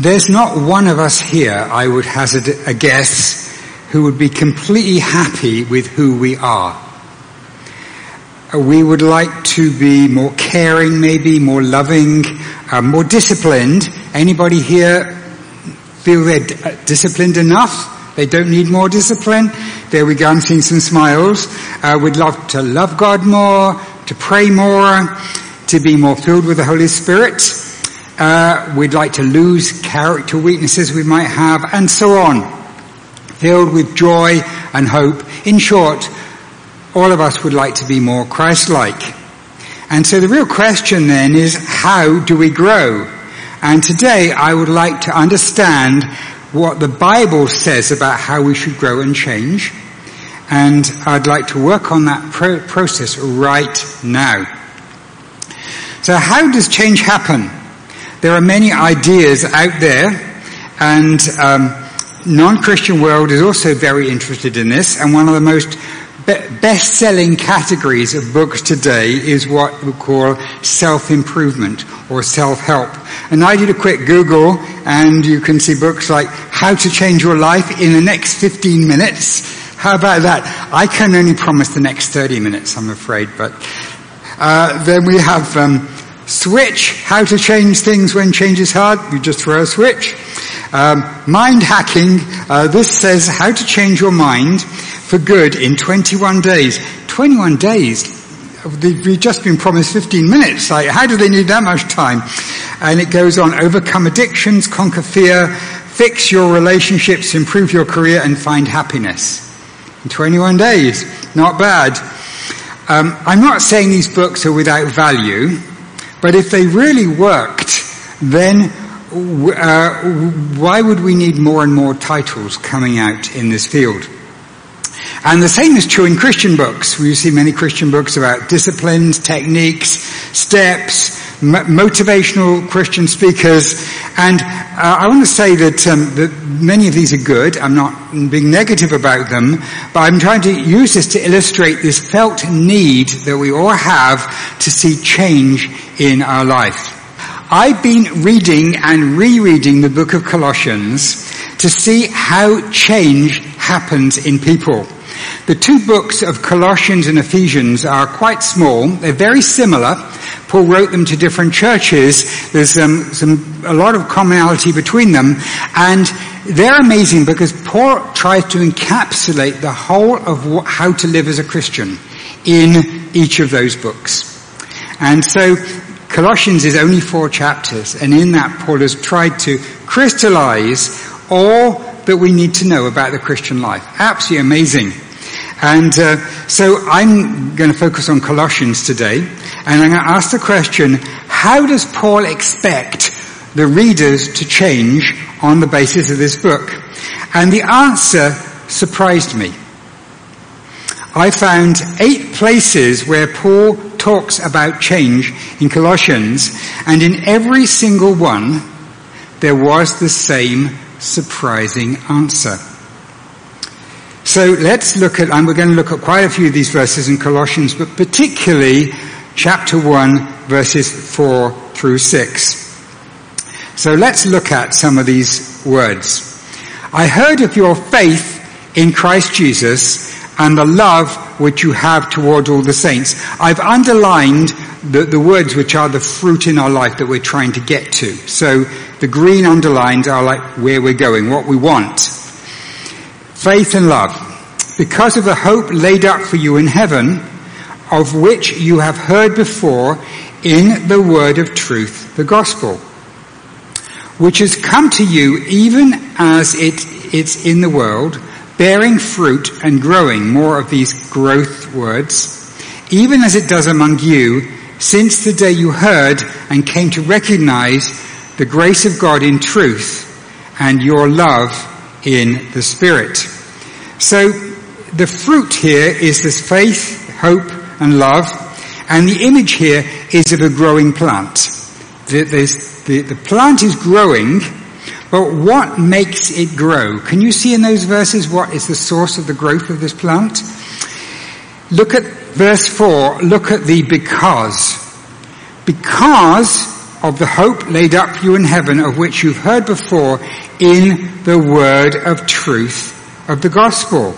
There's not one of us here, I would hazard a guess, who would be completely happy with who we are. We would like to be more caring, maybe more loving, uh, more disciplined. Anybody here feel they're d- uh, disciplined enough? They don't need more discipline? There we go, I'm seeing some smiles. Uh, we'd love to love God more, to pray more, to be more filled with the Holy Spirit. Uh, we'd like to lose character weaknesses we might have, and so on. Filled with joy and hope. In short, all of us would like to be more Christ-like. And so the real question then is, how do we grow? And today I would like to understand what the Bible says about how we should grow and change. And I'd like to work on that pro- process right now. So how does change happen? There are many ideas out there and um, non-Christian world is also very interested in this and one of the most best-selling categories of books today is what we call self-improvement or self-help. And I did a quick Google and you can see books like How to Change Your Life in the Next 15 Minutes. How about that? I can only promise the next 30 minutes, I'm afraid, but uh, then we have um, Switch, How to Change Things When Change is Hard. You just throw a switch. Um, mind hacking, uh, this says how to change your mind for good in 21 days. 21 days? We've just been promised 15 minutes. Like, how do they need that much time? And it goes on, overcome addictions, conquer fear, fix your relationships, improve your career, and find happiness. In 21 days. Not bad. Um, I'm not saying these books are without value, but if they really worked, then uh, why would we need more and more titles coming out in this field? And the same is true in Christian books. We see many Christian books about disciplines, techniques, steps, motivational Christian speakers. And uh, I want to say that, um, that many of these are good. I'm not being negative about them, but I'm trying to use this to illustrate this felt need that we all have to see change in our life. I've been reading and rereading the book of Colossians to see how change happens in people. The two books of Colossians and Ephesians are quite small. They're very similar. Paul wrote them to different churches. There's um, some, a lot of commonality between them. And they're amazing because Paul tries to encapsulate the whole of what, how to live as a Christian in each of those books. And so Colossians is only four chapters, and in that Paul has tried to crystallize all that we need to know about the Christian life. Absolutely amazing. And uh, so I'm going to focus on Colossians today, and I'm going to ask the question, how does Paul expect the readers to change on the basis of this book? And the answer surprised me. I found eight places where Paul talks about change in Colossians, and in every single one, there was the same surprising answer. So let's look at, and we're going to look at quite a few of these verses in Colossians, but particularly chapter 1, verses 4 through 6. So let's look at some of these words. I heard of your faith in Christ Jesus and the love which you have toward all the saints. I've underlined the, the words which are the fruit in our life that we're trying to get to. So the green underlines are like where we're going, what we want. Faith and love. Because of the hope laid up for you in heaven, of which you have heard before in the word of truth, the gospel, which has come to you even as it, it's in the world, bearing fruit and growing, more of these growth words, even as it does among you, since the day you heard and came to recognize the grace of God in truth and your love in the Spirit. So the fruit here is this faith, hope and love, and the image here is of a growing plant. The, the, the plant is growing, but what makes it grow? Can you see in those verses what is the source of the growth of this plant? Look at verse 4, look at the because. Because of the hope laid up you in heaven of which you've heard before in the word of truth of the gospel.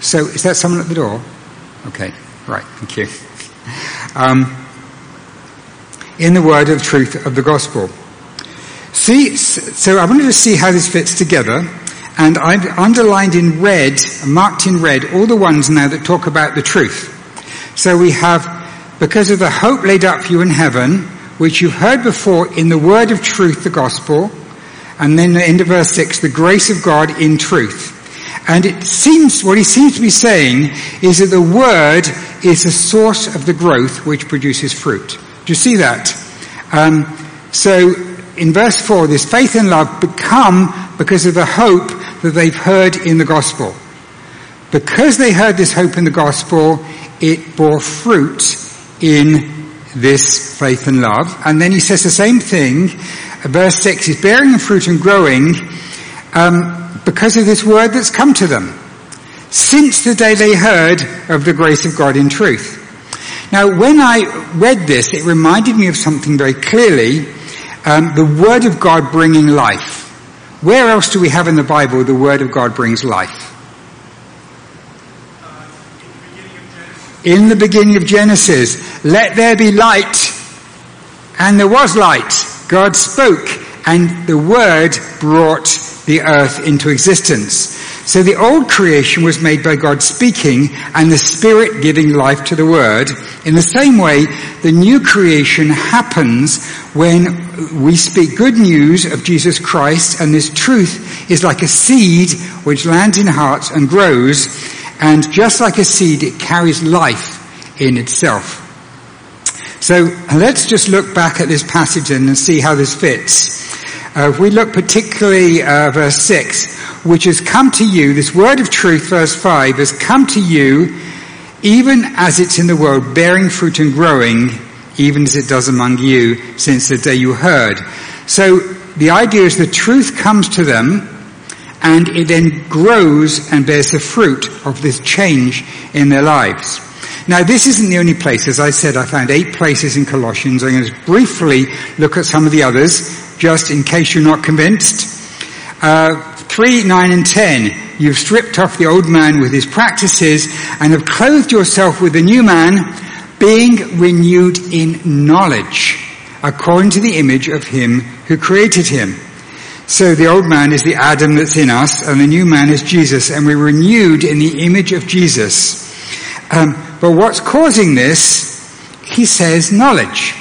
So is that someone at the door? Okay, right, thank you. Um, in the word of truth of the gospel. See, so I wanted to see how this fits together, and I've underlined in red, marked in red, all the ones now that talk about the truth. So we have, because of the hope laid up for you in heaven, which you've heard before in the word of truth, the gospel, and then the end of verse 6, the grace of God in truth. And it seems, what he seems to be saying is that the word is the source of the growth which produces fruit. Do you see that? Um, so in verse 4, this faith and love become because of the hope that they've heard in the gospel. Because they heard this hope in the gospel, it bore fruit in this faith and love. And then he says the same thing. Verse 6 is bearing fruit and growing um, because of this word that's come to them. Since the day they heard of the grace of God in truth. Now, when I read this, it reminded me of something very clearly. Um, the Word of God bringing life. Where else do we have in the Bible the Word of God brings life? in the beginning of Genesis, let there be light, and there was light. God spoke, and the Word brought the earth into existence. So the old creation was made by God speaking and the Spirit giving life to the Word. In the same way, the new creation happens when we speak good news of Jesus Christ and this truth is like a seed which lands in hearts and grows and just like a seed, it carries life in itself. So let's just look back at this passage and see how this fits. Uh, if we look particularly uh, verse 6, which has come to you, this word of truth, verse 5, has come to you even as it's in the world, bearing fruit and growing, even as it does among you since the day you heard. So the idea is the truth comes to them and it then grows and bears the fruit of this change in their lives. Now this isn't the only place. As I said, I found eight places in Colossians. I'm going to briefly look at some of the others, just in case you're not convinced. Uh, 3, 9 and 10. You've stripped off the old man with his practices and have clothed yourself with the new man, being renewed in knowledge, according to the image of him who created him. So the old man is the Adam that's in us, and the new man is Jesus, and we're renewed in the image of Jesus. Um, but what's causing this? He says knowledge.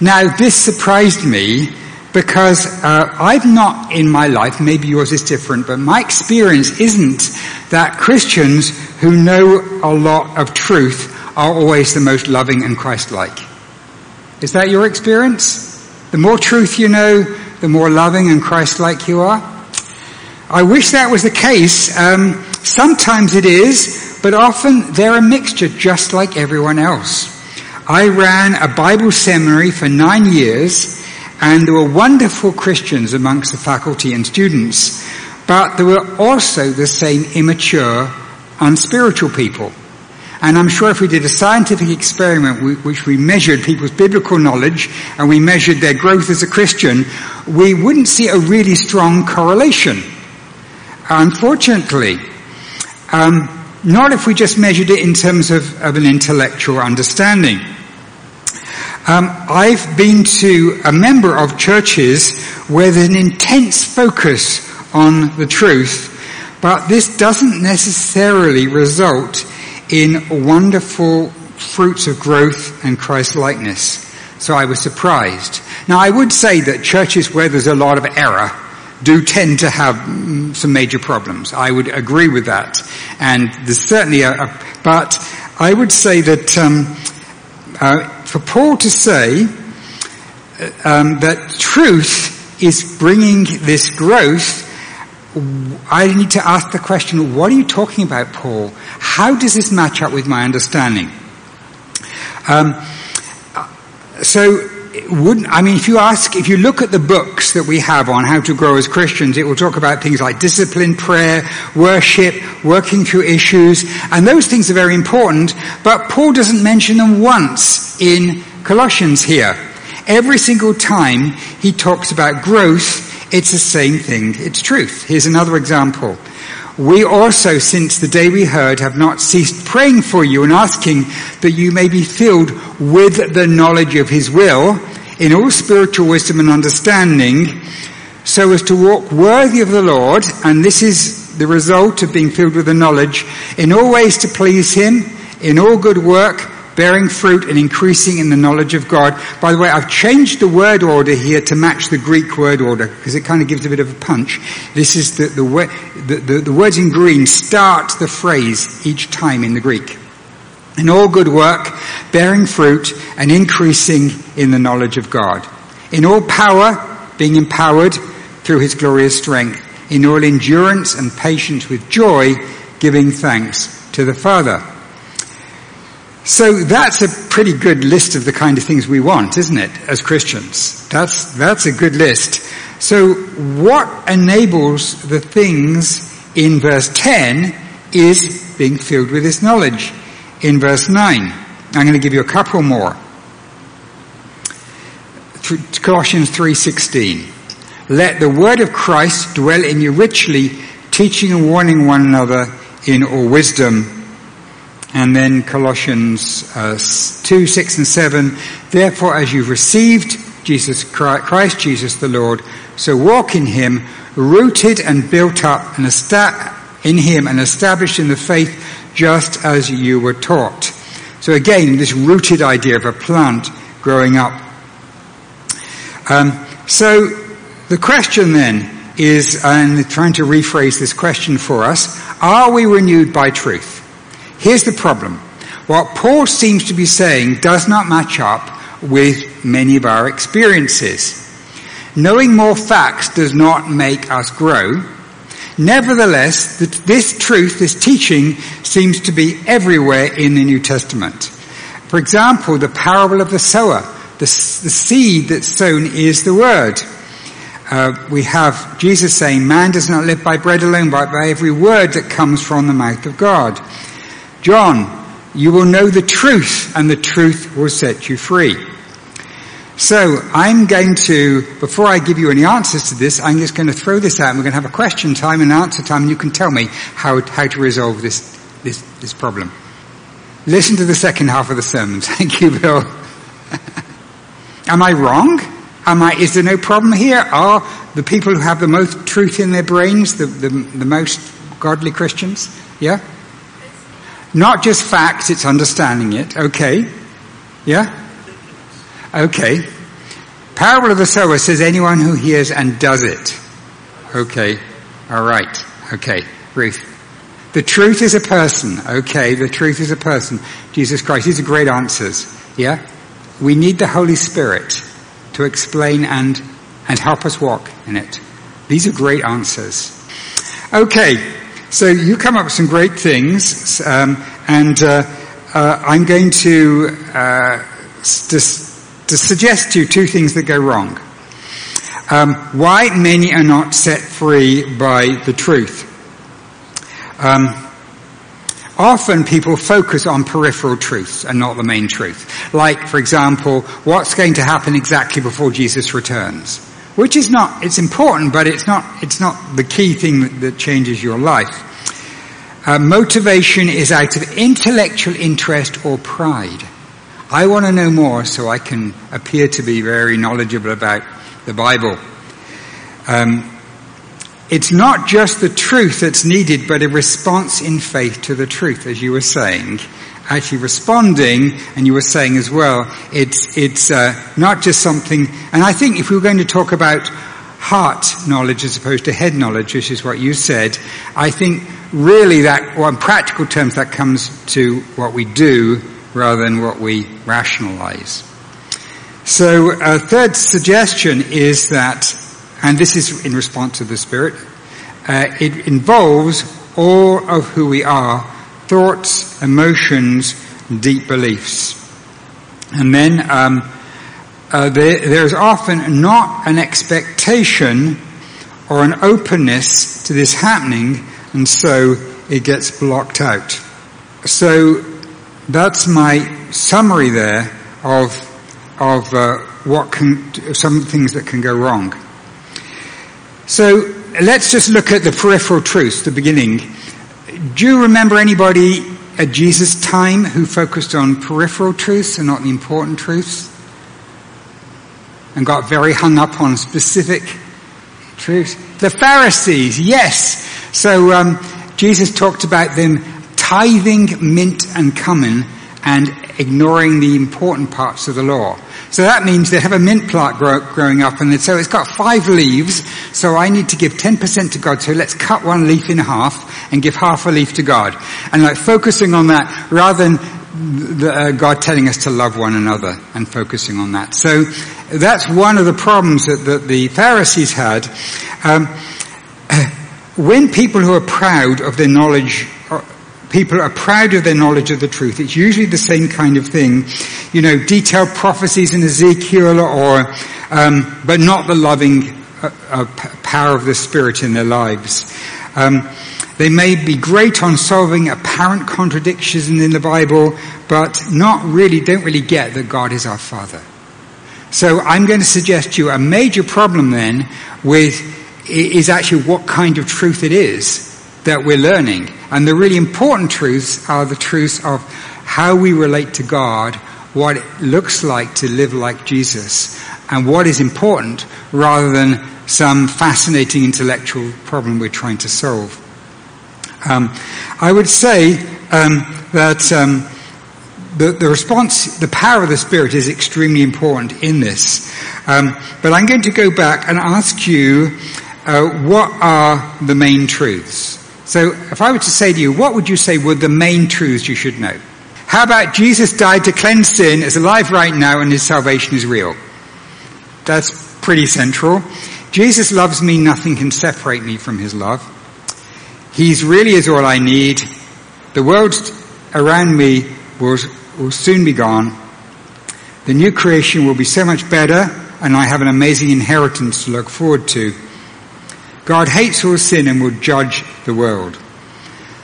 Now this surprised me because uh, I've not in my life, maybe yours is different, but my experience isn't that Christians who know a lot of truth are always the most loving and Christ-like. Is that your experience? The more truth you know, the more loving and Christ-like you are. I wish that was the case. Um, sometimes it is, but often they're a mixture just like everyone else. I ran a Bible seminary for nine years and there were wonderful Christians amongst the faculty and students, but there were also the same immature, unspiritual people. And I'm sure if we did a scientific experiment which we measured people's biblical knowledge and we measured their growth as a Christian, we wouldn't see a really strong correlation. Unfortunately, um, not if we just measured it in terms of, of an intellectual understanding. Um, I've been to a member of churches where there's an intense focus on the truth, but this doesn't necessarily result in wonderful fruits of growth and Christ likeness. So I was surprised. Now I would say that churches where there's a lot of error do tend to have mm, some major problems. I would agree with that. And there's certainly a, a but I would say that um, uh, for Paul to say uh, um, that truth is bringing this growth, I need to ask the question, what are you talking about, Paul? How does this match up with my understanding? Um, so, wouldn't, I mean, if you ask, if you look at the books that we have on how to grow as Christians, it will talk about things like discipline, prayer, worship, working through issues, and those things are very important, but Paul doesn't mention them once in Colossians here. every single time he talks about growth, it's the same thing. It's truth. Here's another example. We also, since the day we heard, have not ceased praying for you and asking that you may be filled with the knowledge of his will in all spiritual wisdom and understanding so as to walk worthy of the Lord. And this is the result of being filled with the knowledge in all ways to please him, in all good work, bearing fruit and increasing in the knowledge of God. By the way, I've changed the word order here to match the Greek word order because it kind of gives a bit of a punch. This is the, the, the, the, words in green start the phrase each time in the Greek. In all good work, bearing fruit and increasing in the knowledge of God. In all power, being empowered through his glorious strength. In all endurance and patience with joy, giving thanks to the Father. So that's a pretty good list of the kind of things we want, isn't it, as Christians? That's, that's a good list. So what enables the things in verse 10 is being filled with this knowledge. In verse 9, I'm going to give you a couple more. Colossians 3:16. Let the word of Christ dwell in you richly, teaching and warning one another in all wisdom and then Colossians uh, 2, 6 and 7. Therefore, as you've received Jesus Christ, Christ Jesus the Lord, so walk in him, rooted and built up and esta- in him and established in the faith just as you were taught. So again, this rooted idea of a plant growing up. Um, so the question then is, and trying to rephrase this question for us, are we renewed by truth? Here's the problem. What Paul seems to be saying does not match up with many of our experiences. Knowing more facts does not make us grow. Nevertheless, this truth, this teaching seems to be everywhere in the New Testament. For example, the parable of the sower. The, seed that's sown is the word. Uh, we have Jesus saying, man does not live by bread alone, but by every word that comes from the mouth of God. John, you will know the truth and the truth will set you free. So I'm going to, before I give you any answers to this, I'm just going to throw this out and we're going to have a question time and answer time and you can tell me how, how to resolve this, this, this problem. Listen to the second half of the sermon. Thank you, Bill. Am I wrong? Am I, is there no problem here? Are the people who have the most truth in their brains the, the, the most godly Christians? Yeah? Not just facts, it's understanding it. Okay. Yeah? Okay. Parable of the sower says anyone who hears and does it. Okay. Alright. Okay. Ruth. The truth is a person. Okay. The truth is a person. Jesus Christ. These are great answers. Yeah? We need the Holy Spirit to explain and, and help us walk in it. These are great answers. Okay. So you come up with some great things, um, and uh, uh, I'm going to, uh, to, to, suggest to you two things that go wrong. Um, why many are not set free by the truth. Um, often people focus on peripheral truths and not the main truth. Like, for example, what's going to happen exactly before Jesus returns which is not, it's important, but it's not, it's not the key thing that, that changes your life. Uh, motivation is out of intellectual interest or pride. I want to know more so I can appear to be very knowledgeable about the Bible. Um, it's not just the truth that's needed, but a response in faith to the truth, as you were saying actually responding, and you were saying as well, it's, it's uh, not just something, and I think if we were going to talk about heart knowledge as opposed to head knowledge, which is what you said, I think really that, well, in practical terms, that comes to what we do rather than what we rationalize. So a third suggestion is that, and this is in response to the Spirit, uh, it involves all of who we are thoughts, emotions, deep beliefs. And then um, uh, there, there's often not an expectation or an openness to this happening, and so it gets blocked out. So that's my summary there of of uh, what can, some things that can go wrong. So let's just look at the peripheral truths, the beginning. Do you remember anybody at Jesus' time who focused on peripheral truths and not the important truths? And got very hung up on specific truths? The Pharisees, yes. So um, Jesus talked about them tithing mint and cumin and ignoring the important parts of the law. So that means they have a mint plant grow, growing up and so it's got five leaves, so I need to give 10% to God, so let's cut one leaf in half and give half a leaf to God. And like focusing on that rather than the, uh, God telling us to love one another and focusing on that. So that's one of the problems that, that the Pharisees had. Um, when people who are proud of their knowledge people are proud of their knowledge of the truth. It's usually the same kind of thing, you know, detailed prophecies in Ezekiel or, um, but not the loving uh, uh, power of the Spirit in their lives. Um, they may be great on solving apparent contradictions in the Bible, but not really, don't really get that God is our Father. So I'm going to suggest to you a major problem then with is actually what kind of truth it is that we're learning. And the really important truths are the truths of how we relate to God, what it looks like to live like Jesus, and what is important rather than some fascinating intellectual problem we're trying to solve. Um, I would say um, that um, the, the, response, the power of the Spirit is extremely important in this. Um, but I'm going to go back and ask you, uh, what are the main truths? So if I were to say to you, what would you say were the main truths you should know? How about Jesus died to cleanse sin, is alive right now, and his salvation is real? That's pretty central. Jesus loves me, nothing can separate me from his love. He's really is all I need. The world around me will, will soon be gone. The new creation will be so much better, and I have an amazing inheritance to look forward to. God hates all sin and will judge the world.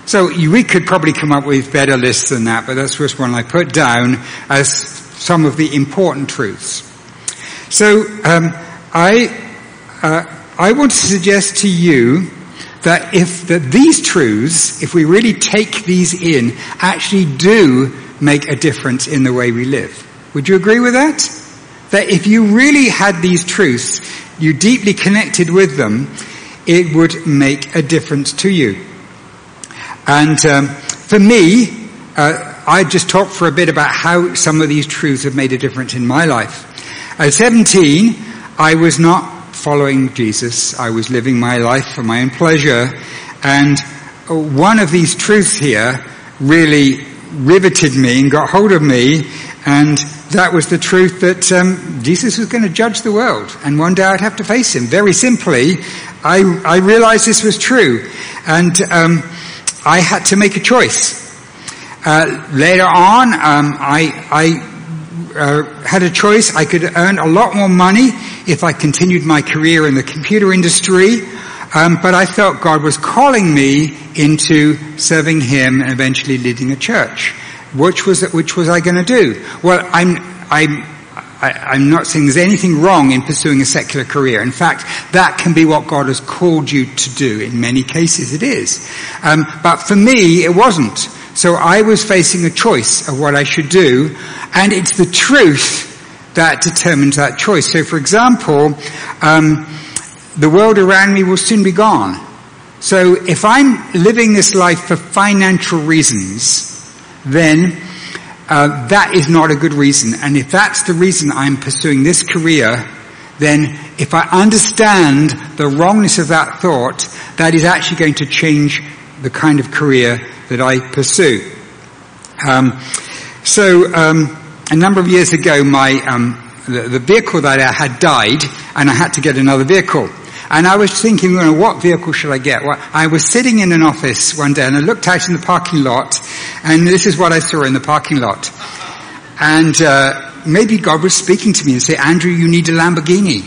So we could probably come up with better lists than that, but that's just one I put down as some of the important truths. So um, I uh, I want to suggest to you that if that these truths, if we really take these in, actually do make a difference in the way we live. Would you agree with that? That if you really had these truths, you deeply connected with them, it would make a difference to you. And um, for me, uh, I just talked for a bit about how some of these truths have made a difference in my life. At 17, I was not following Jesus. I was living my life for my own pleasure. And one of these truths here really riveted me and got hold of me. And that was the truth that um, Jesus was going to judge the world. And one day I'd have to face him. Very simply, I, I realized this was true. And um, I had to make a choice. Uh, later on, um, I, I uh, had a choice. I could earn a lot more money if I continued my career in the computer industry. Um, but I felt God was calling me into serving Him and eventually leading a church. Which was which was I going to do? Well, I'm I'm I, am not saying there's anything wrong in pursuing a secular career. In fact, that can be what God has called you to do. In many cases it is. Um, but for me, it wasn't. So I was facing a choice of what I should do, and it's the truth that determines that choice. So for example, um, the world around me will soon be gone. So if I'm living this life for financial reasons, then uh, that is not a good reason. And if that's the reason I'm pursuing this career, then if I understand the wrongness of that thought, that is actually going to change the kind of career that I pursue. Um, so um, a number of years ago, my um, the, the, vehicle that I had died, and I had to get another vehicle. And I was thinking, well, what vehicle should I get? Well, I was sitting in an office one day and I looked out in the parking lot and this is what I saw in the parking lot. And uh, maybe God was speaking to me and say, Andrew, you need a Lamborghini.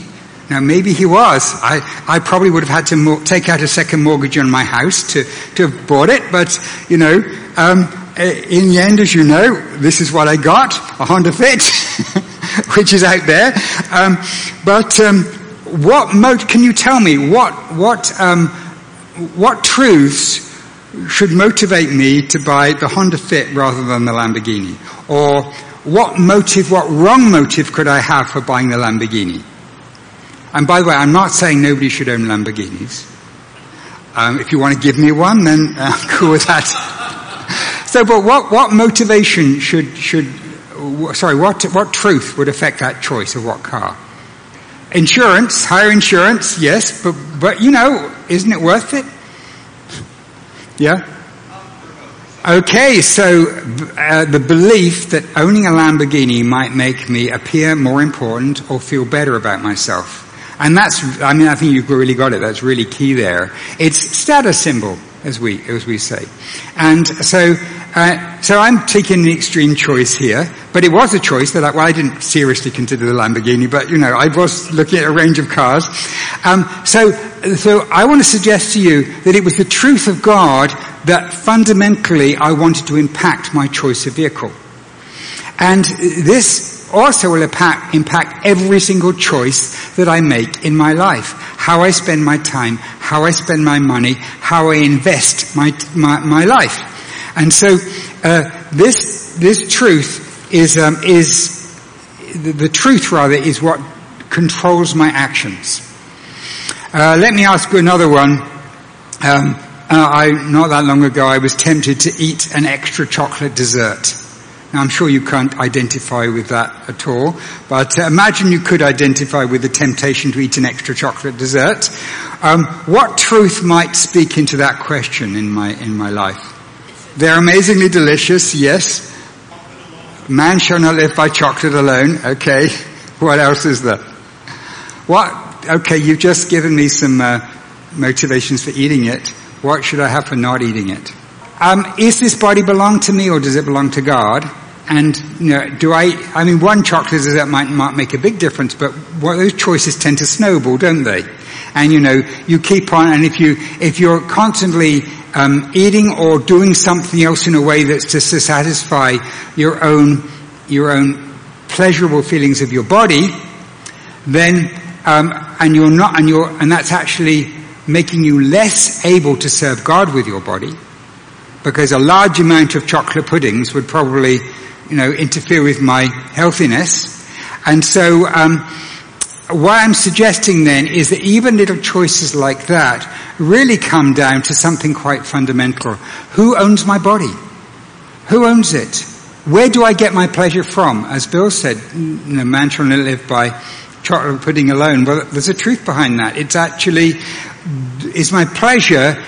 Now maybe he was. I, I probably would have had to mo- take out a second mortgage on my house to, to have bought it, but you know, um, in the end, as you know, this is what I got, a Honda Fit, which is out there. Um, but um, what mo- can you tell me what what um, what truths should motivate me to buy the Honda Fit rather than the Lamborghini? Or what motive, what wrong motive could I have for buying the Lamborghini? And by the way, I'm not saying nobody should own Lamborghinis. Um, if you want to give me one, then uh, I'm cool with that. so, but what, what motivation should, should, sorry, what, what truth would affect that choice of what car? Insurance, higher insurance, yes, but, but you know, isn't it worth it? Yeah? Okay, so uh, the belief that owning a Lamborghini might make me appear more important or feel better about myself. And that's, I mean, I think you've really got it. That's really key there. It's status symbol, as we, as we say. And so, uh, so I'm taking the extreme choice here, but it was a choice that I, well, I didn't seriously consider the Lamborghini, but you know, I was looking at a range of cars. Um, so, so I want to suggest to you that it was the truth of God that fundamentally I wanted to impact my choice of vehicle. And this also will impact, impact every single choice that I make in my life. How I spend my time, how I spend my money, how I invest my, my, my life. And so, uh, this, this truth is, um, is, the, the, truth rather is what controls my actions. Uh, let me ask you another one. Um, uh, I, not that long ago, I was tempted to eat an extra chocolate dessert. Now, I'm sure you can't identify with that at all, but uh, imagine you could identify with the temptation to eat an extra chocolate dessert. Um, what truth might speak into that question in my in my life? They're amazingly delicious, yes. Man shall not live by chocolate alone. Okay. What else is there? What? Okay, you've just given me some uh, motivations for eating it. What should I have for not eating it? Um, is this body belong to me or does it belong to God? And you know, do I? I mean, one chocolate dessert might might make a big difference, but those choices tend to snowball, don't they? And you know, you keep on, and if you if you're constantly um, eating or doing something else in a way that's to satisfy your own your own pleasurable feelings of your body, then um, and you're not, and you're, and that's actually making you less able to serve God with your body because a large amount of chocolate puddings would probably, you know, interfere with my healthiness. And so, um, what I'm suggesting then is that even little choices like that really come down to something quite fundamental. Who owns my body? Who owns it? Where do I get my pleasure from? As Bill said, know, man shall not live by chocolate pudding alone. Well, there's a truth behind that. It's actually, is my pleasure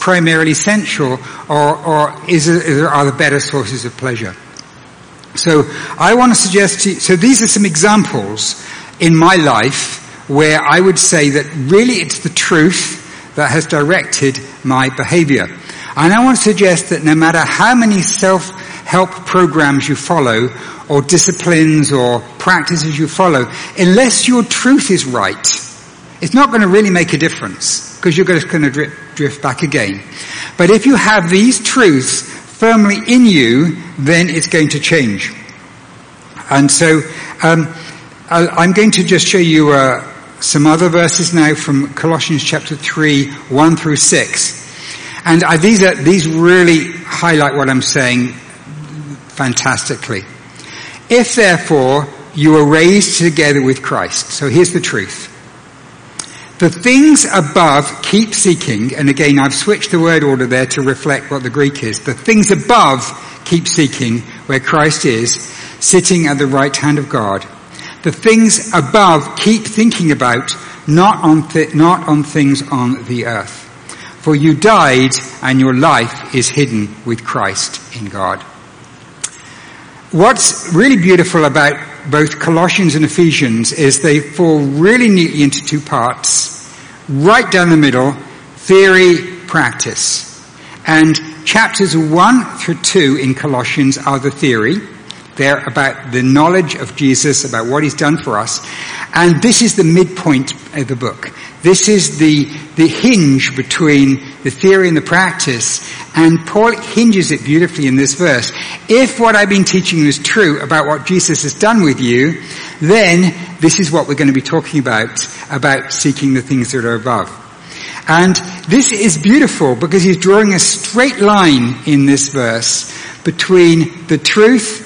primarily sensual, or, or is it, are there better sources of pleasure? So I want to suggest to you, so these are some examples in my life where I would say that really it's the truth that has directed my behavior. And I want to suggest that no matter how many self-help programs you follow, or disciplines or practices you follow, unless your truth is right, it's not going to really make a difference because you're just going to drift, drift back again. But if you have these truths firmly in you, then it's going to change. And so um, I'm going to just show you uh, some other verses now from Colossians chapter 3, 1 through 6. And uh, these, are, these really highlight what I'm saying fantastically. If therefore you are raised together with Christ, so here's the truth. The things above keep seeking, and again I've switched the word order there to reflect what the Greek is. The things above keep seeking where Christ is, sitting at the right hand of God. The things above keep thinking about, not on, th- not on things on the earth. For you died and your life is hidden with Christ in God. What's really beautiful about both Colossians and Ephesians is they fall really neatly into two parts. Right down the middle, theory, practice. And chapters 1 through 2 in Colossians are the theory. They're about the knowledge of Jesus, about what he's done for us. And this is the midpoint of the book. This is the, the hinge between the theory and the practice. And Paul hinges it beautifully in this verse. If what I've been teaching you is true about what Jesus has done with you, then this is what we're going to be talking about, about seeking the things that are above. And this is beautiful because he's drawing a straight line in this verse between the truth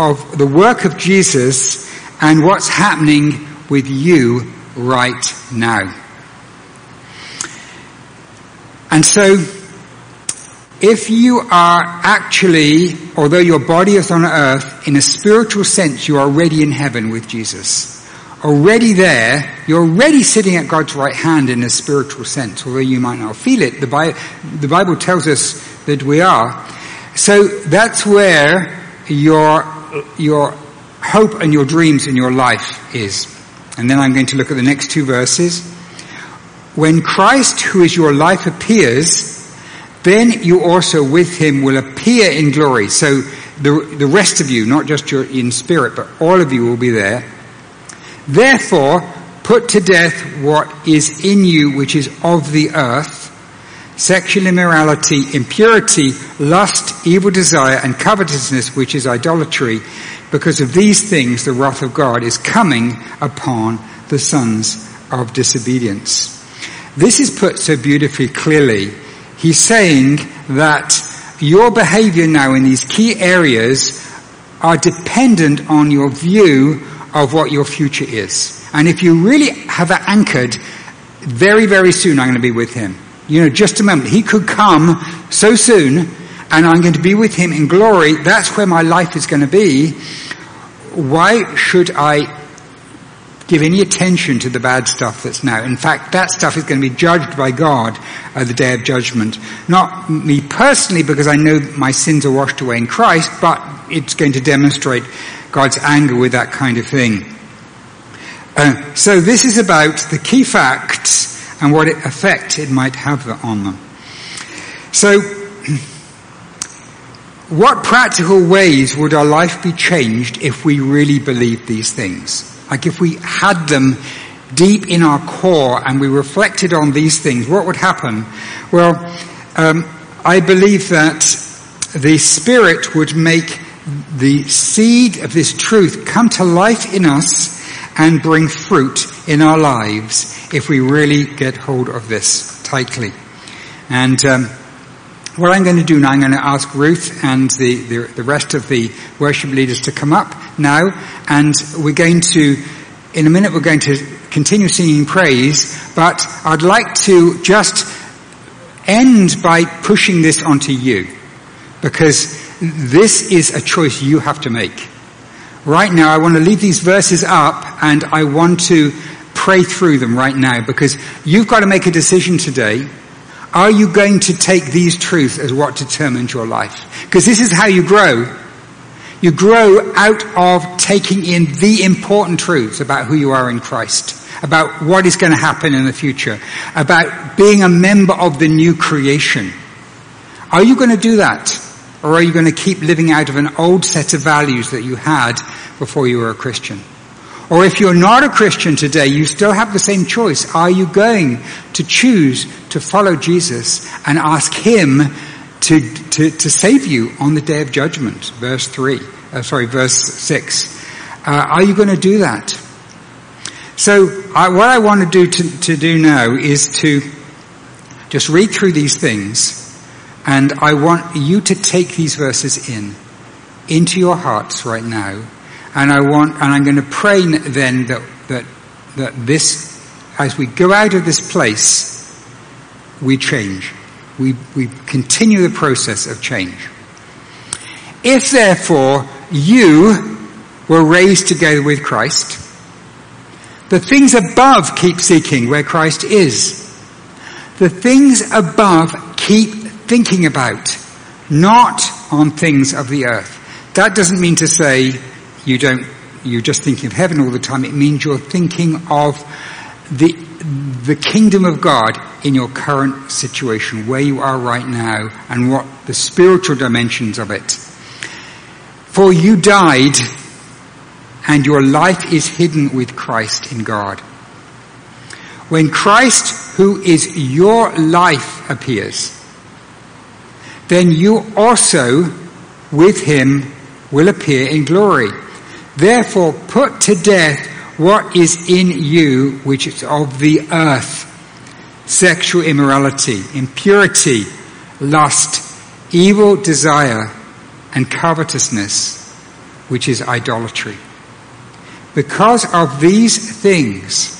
of the work of Jesus and what's happening with you right now. And so, if you are actually, although your body is on earth, in a spiritual sense, you are already in heaven with Jesus. Already there, you're already sitting at God's right hand in a spiritual sense, although you might not feel it. The Bible, the Bible tells us that we are. So that's where your, your hope and your dreams in your life is. And then I'm going to look at the next two verses. When Christ, who is your life, appears, then you also with him will appear in glory. So the, the rest of you, not just your in spirit, but all of you will be there. Therefore, put to death what is in you which is of the earth, sexual immorality, impurity, lust, evil desire, and covetousness, which is idolatry. Because of these things, the wrath of God is coming upon the sons of disobedience. This is put so beautifully clearly. He's saying that your behavior now in these key areas are dependent on your view of what your future is. And if you really have it anchored, very, very soon I'm going to be with him. You know, just a moment. He could come so soon and I'm going to be with him in glory. That's where my life is going to be. Why should I give any attention to the bad stuff that's now. In fact, that stuff is going to be judged by God at the day of judgment. Not me personally because I know my sins are washed away in Christ, but it's going to demonstrate God's anger with that kind of thing. Uh, so this is about the key facts and what effect it might have on them. So, what practical ways would our life be changed if we really believed these things? Like if we had them deep in our core and we reflected on these things, what would happen? Well, um, I believe that the Spirit would make the seed of this truth come to life in us and bring fruit in our lives if we really get hold of this tightly. And um, what I'm going to do now, I'm going to ask Ruth and the, the, the rest of the worship leaders to come up now, and we're going to, in a minute, we're going to continue singing praise, but I'd like to just end by pushing this onto you, because this is a choice you have to make. Right now, I want to leave these verses up, and I want to pray through them right now, because you've got to make a decision today are you going to take these truths as what determines your life? Because this is how you grow. You grow out of taking in the important truths about who you are in Christ, about what is going to happen in the future, about being a member of the new creation. Are you going to do that? Or are you going to keep living out of an old set of values that you had before you were a Christian? Or if you're not a Christian today, you still have the same choice. Are you going to choose to follow Jesus and ask Him to, to, to save you on the day of judgment? Verse 3, uh, sorry, verse 6. Uh, are you going to do that? So I, what I want to do to, to do now is to just read through these things and I want you to take these verses in, into your hearts right now and I want, and I'm going to pray then that, that, that this, as we go out of this place, we change. We, we continue the process of change. If therefore you were raised together with Christ, the things above keep seeking where Christ is. The things above keep thinking about, not on things of the earth. That doesn't mean to say you don't, you're just thinking of heaven all the time. It means you're thinking of the, the kingdom of God in your current situation, where you are right now, and what the spiritual dimensions of it. For you died, and your life is hidden with Christ in God. When Christ, who is your life, appears, then you also with him will appear in glory. Therefore put to death what is in you which is of the earth. Sexual immorality, impurity, lust, evil desire, and covetousness, which is idolatry. Because of these things,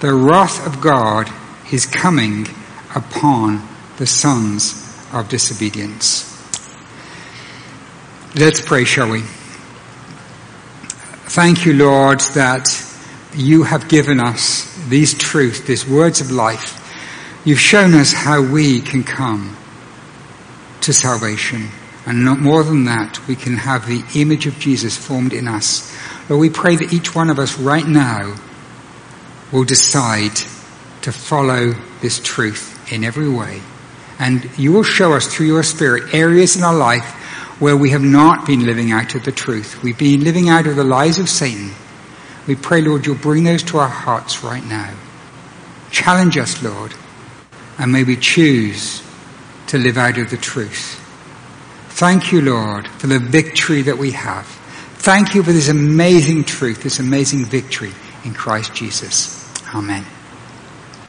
the wrath of God is coming upon the sons of disobedience. Let's pray, shall we? Thank you, Lord, that you have given us these truths, these words of life. You've shown us how we can come to salvation. And not more than that, we can have the image of Jesus formed in us. Lord, we pray that each one of us right now will decide to follow this truth in every way. And you will show us through your Spirit areas in our life where we have not been living out of the truth. We've been living out of the lies of Satan. We pray, Lord, you'll bring those to our hearts right now. Challenge us, Lord, and may we choose to live out of the truth. Thank you, Lord, for the victory that we have. Thank you for this amazing truth, this amazing victory in Christ Jesus. Amen.